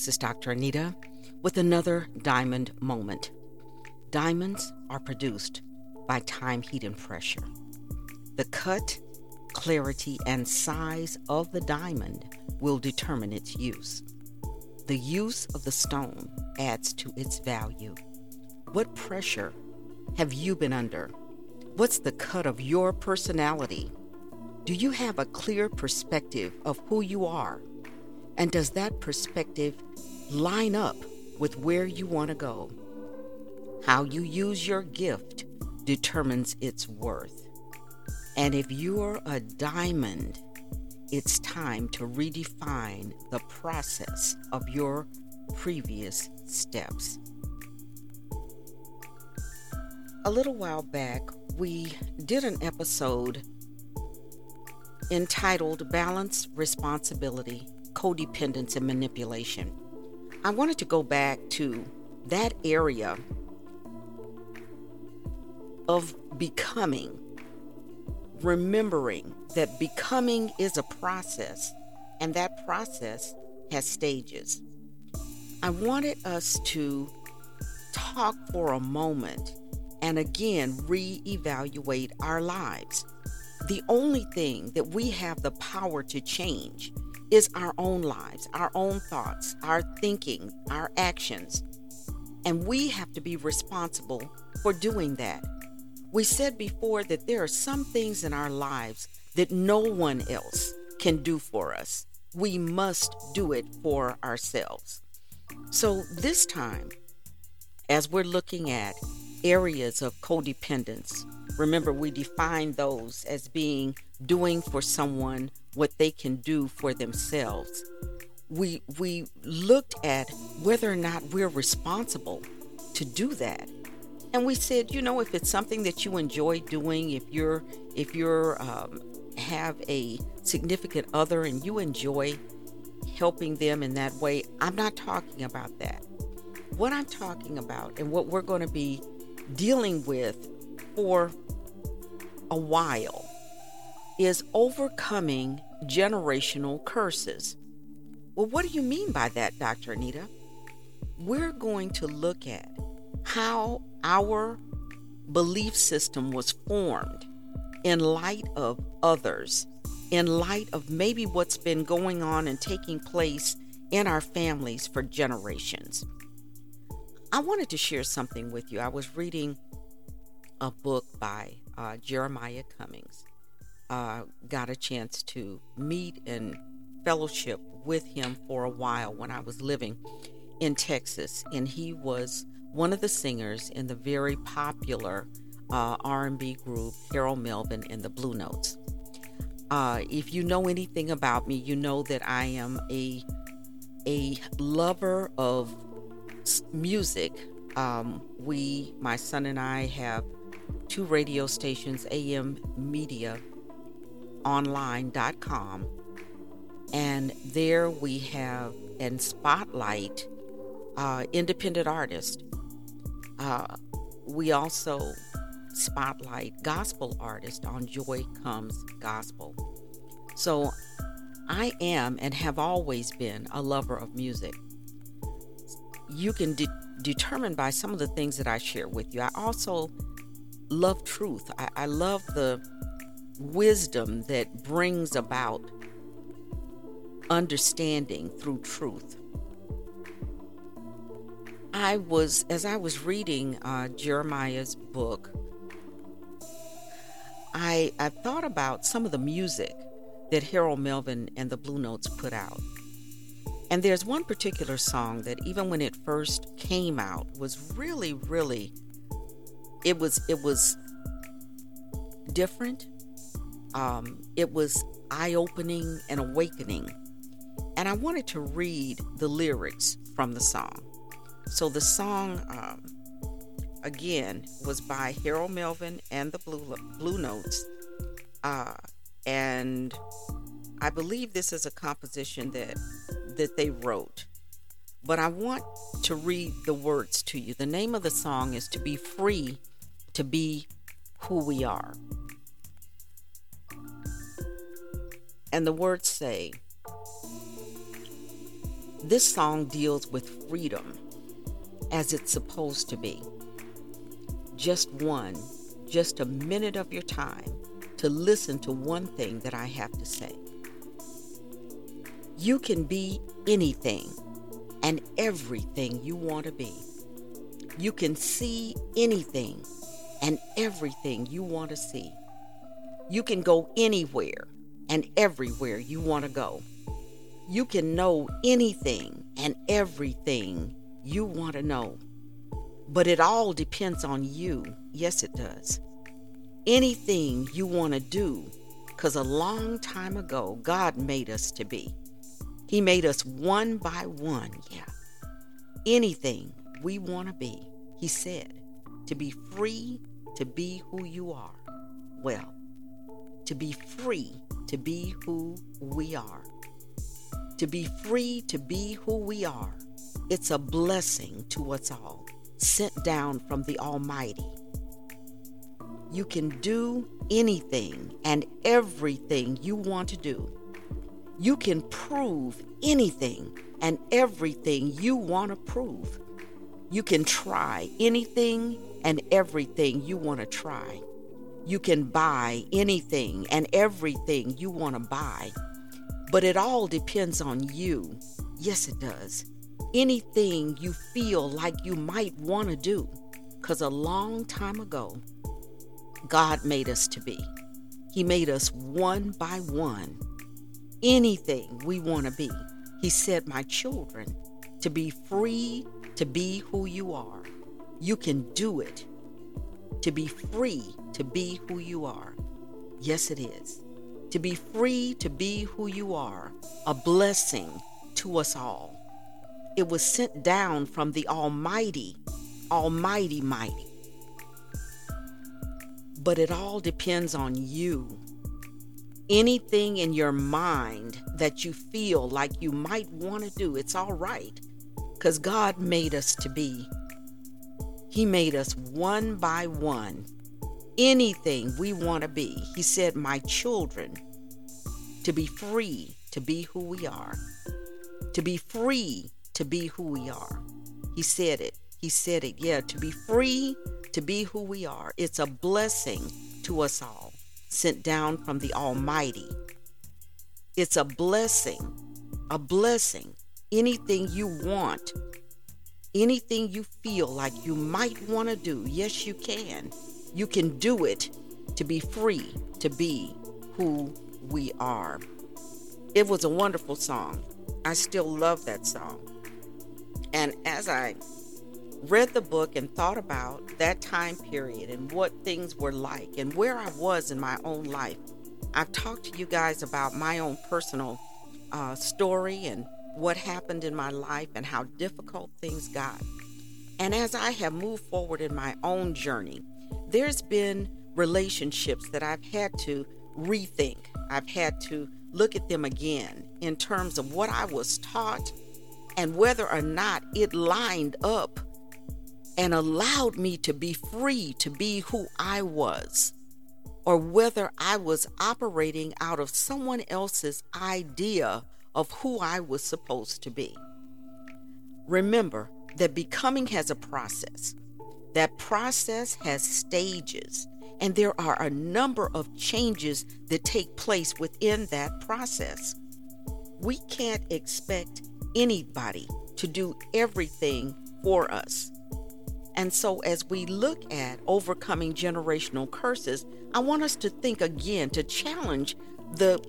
this is Dr. Anita with another diamond moment. Diamonds are produced by time, heat, and pressure. The cut, clarity, and size of the diamond will determine its use. The use of the stone adds to its value. What pressure have you been under? What's the cut of your personality? Do you have a clear perspective of who you are? And does that perspective line up with where you want to go? How you use your gift determines its worth. And if you're a diamond, it's time to redefine the process of your previous steps. A little while back, we did an episode entitled Balance, Responsibility, Codependence, and Manipulation. I wanted to go back to that area of becoming, remembering that becoming is a process and that process has stages. I wanted us to talk for a moment and again reevaluate our lives. The only thing that we have the power to change is our own lives, our own thoughts, our thinking, our actions. And we have to be responsible for doing that. We said before that there are some things in our lives that no one else can do for us. We must do it for ourselves. So, this time, as we're looking at areas of codependence. Remember, we define those as being doing for someone what they can do for themselves. We, we looked at whether or not we're responsible to do that. And we said, you know, if it's something that you enjoy doing, if you're if you're um, have a significant other and you enjoy helping them in that way, I'm not talking about that. What I'm talking about and what we're going to be dealing with for a while is overcoming generational curses. Well, what do you mean by that, Dr. Anita? We're going to look at how our belief system was formed in light of others, in light of maybe what's been going on and taking place in our families for generations. I wanted to share something with you. I was reading a book by uh, Jeremiah Cummings. Uh, got a chance to meet and fellowship with him for a while when I was living in Texas, and he was one of the singers in the very popular uh, R&B group Harold Melvin and the Blue Notes. Uh, if you know anything about me, you know that I am a a lover of music, um, we, my son and I, have two radio stations, AM Media Online.com, and there we have and spotlight uh, independent artists. Uh, we also spotlight gospel artists on Joy Comes Gospel. So I am and have always been a lover of music you can de- determine by some of the things that I share with you. I also love truth. I, I love the wisdom that brings about understanding through truth. I was, as I was reading uh, Jeremiah's book, I, I thought about some of the music that Harold Melvin and the Blue Notes put out. And there's one particular song that even when it first came out was really really it was it was different. Um, it was eye-opening and awakening. And I wanted to read the lyrics from the song. So the song um, again was by Harold Melvin and the Blue Blue Notes. Uh, and I believe this is a composition that that they wrote. But I want to read the words to you. The name of the song is To Be Free to Be Who We Are. And the words say, This song deals with freedom as it's supposed to be. Just one, just a minute of your time to listen to one thing that I have to say. You can be anything and everything you want to be. You can see anything and everything you want to see. You can go anywhere and everywhere you want to go. You can know anything and everything you want to know. But it all depends on you. Yes, it does. Anything you want to do, because a long time ago, God made us to be. He made us one by one, yeah. Anything we want to be, He said, to be free to be who you are. Well, to be free to be who we are. To be free to be who we are. It's a blessing to us all, sent down from the Almighty. You can do anything and everything you want to do. You can prove anything and everything you want to prove. You can try anything and everything you want to try. You can buy anything and everything you want to buy. But it all depends on you. Yes, it does. Anything you feel like you might want to do. Because a long time ago, God made us to be. He made us one by one. Anything we want to be. He said, My children, to be free to be who you are. You can do it. To be free to be who you are. Yes, it is. To be free to be who you are, a blessing to us all. It was sent down from the Almighty, Almighty, mighty. But it all depends on you. Anything in your mind that you feel like you might want to do, it's all right. Because God made us to be. He made us one by one. Anything we want to be. He said, My children, to be free to be who we are. To be free to be who we are. He said it. He said it. Yeah, to be free to be who we are. It's a blessing to us all, sent down from the Almighty. It's a blessing, a blessing. Anything you want, anything you feel like you might want to do, yes, you can. You can do it to be free to be who we are. It was a wonderful song. I still love that song. And as I read the book and thought about that time period and what things were like and where I was in my own life, I've talked to you guys about my own personal uh, story and what happened in my life and how difficult things got. And as I have moved forward in my own journey, there's been relationships that I've had to rethink. I've had to look at them again in terms of what I was taught and whether or not it lined up and allowed me to be free to be who I was, or whether I was operating out of someone else's idea of who I was supposed to be. Remember that becoming has a process. That process has stages, and there are a number of changes that take place within that process. We can't expect anybody to do everything for us. And so, as we look at overcoming generational curses, I want us to think again to challenge the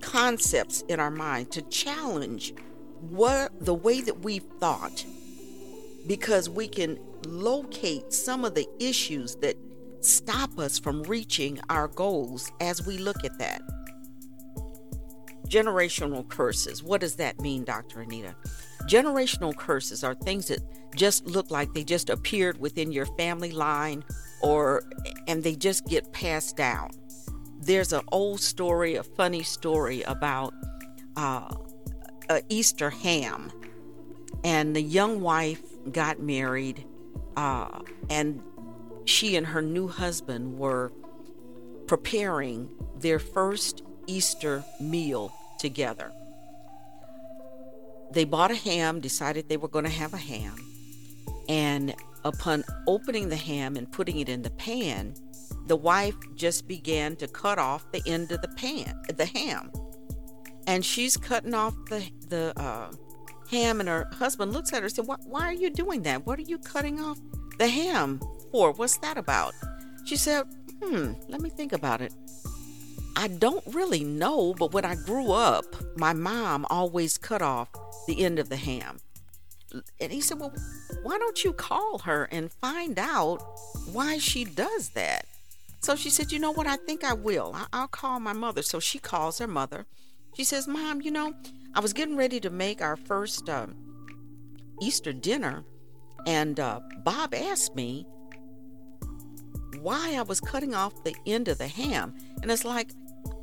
concepts in our mind, to challenge what the way that we've thought, because we can locate some of the issues that stop us from reaching our goals as we look at that. Generational curses. What does that mean, Dr. Anita? Generational curses are things that just look like they just appeared within your family line or and they just get passed down there's an old story, a funny story about uh, a Easter ham, and the young wife got married, uh, and she and her new husband were preparing their first Easter meal together. they bought a ham, decided they were going to have a ham. And upon opening the ham and putting it in the pan, the wife just began to cut off the end of the pan, the ham. And she's cutting off the, the uh, ham, and her husband looks at her and said, why, why are you doing that? What are you cutting off the ham for? What's that about? She said, Hmm, let me think about it. I don't really know, but when I grew up, my mom always cut off the end of the ham. And he said, Well, why don't you call her and find out why she does that? So she said, You know what? I think I will. I- will call my mother. So she calls her mother. She says, Mom, you know, I was getting ready to make our first um, Easter dinner, and uh, Bob asked me why I was cutting off the end of the ham. And it's like,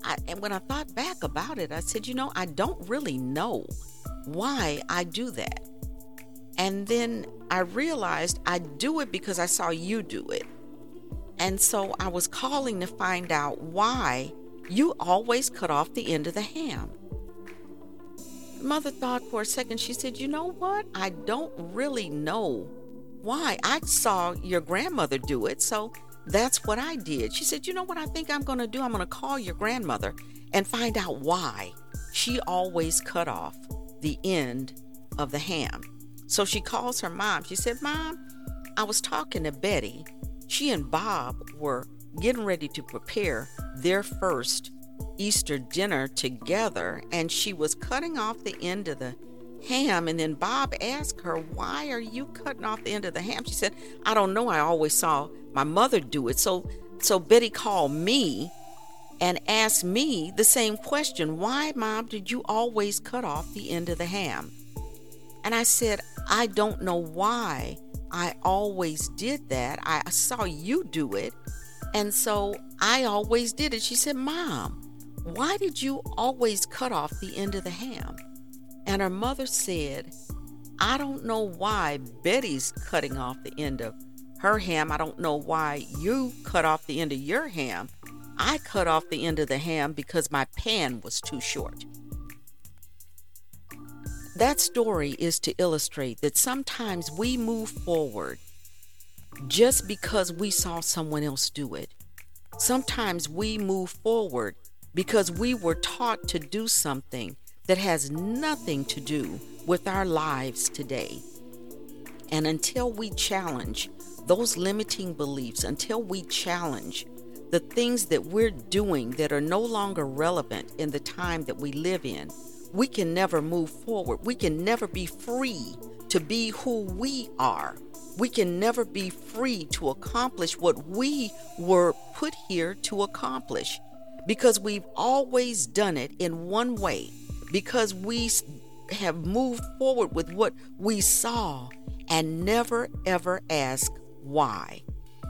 I, and when I thought back about it, I said, you know, I don't really know why I do that. And then I realized I do it because I saw you do it. And so I was calling to find out why you always cut off the end of the ham. Mother thought for a second. She said, You know what? I don't really know why. I saw your grandmother do it, so that's what I did. She said, You know what I think I'm going to do? I'm going to call your grandmother and find out why she always cut off the end of the ham. So she calls her mom. She said, Mom, I was talking to Betty. She and Bob were getting ready to prepare their first Easter dinner together, and she was cutting off the end of the ham. And then Bob asked her, Why are you cutting off the end of the ham? She said, I don't know. I always saw my mother do it. So so Betty called me and asked me the same question. Why, mom, did you always cut off the end of the ham? And I said, I don't know why I always did that. I saw you do it. And so I always did it. She said, Mom, why did you always cut off the end of the ham? And her mother said, I don't know why Betty's cutting off the end of her ham. I don't know why you cut off the end of your ham. I cut off the end of the ham because my pan was too short. That story is to illustrate that sometimes we move forward just because we saw someone else do it. Sometimes we move forward because we were taught to do something that has nothing to do with our lives today. And until we challenge those limiting beliefs, until we challenge the things that we're doing that are no longer relevant in the time that we live in, we can never move forward. We can never be free to be who we are. We can never be free to accomplish what we were put here to accomplish because we've always done it in one way, because we have moved forward with what we saw and never ever ask why.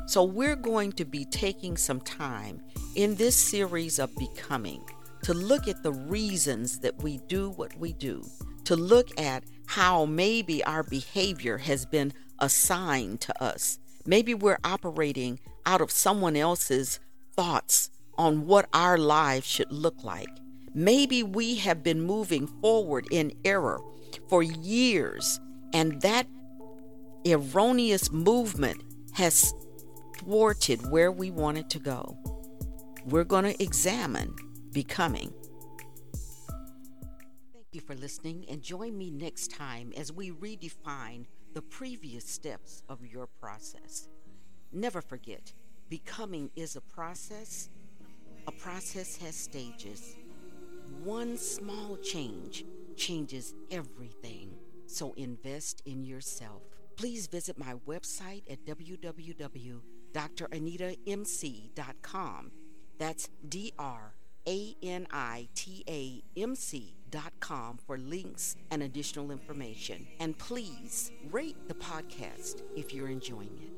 So, we're going to be taking some time in this series of becoming to look at the reasons that we do what we do, to look at how maybe our behavior has been assigned to us. Maybe we're operating out of someone else's thoughts on what our lives should look like. Maybe we have been moving forward in error for years, and that erroneous movement has thwarted where we wanted to go. We're going to examine becoming. Thank you for listening, and join me next time as we redefine the previous steps of your process. Never forget, becoming is a process. A process has stages. One small change changes everything. So invest in yourself please visit my website at www.dranitaMC.com. That's D R A N I T A M C.com for links and additional information. And please rate the podcast if you're enjoying it.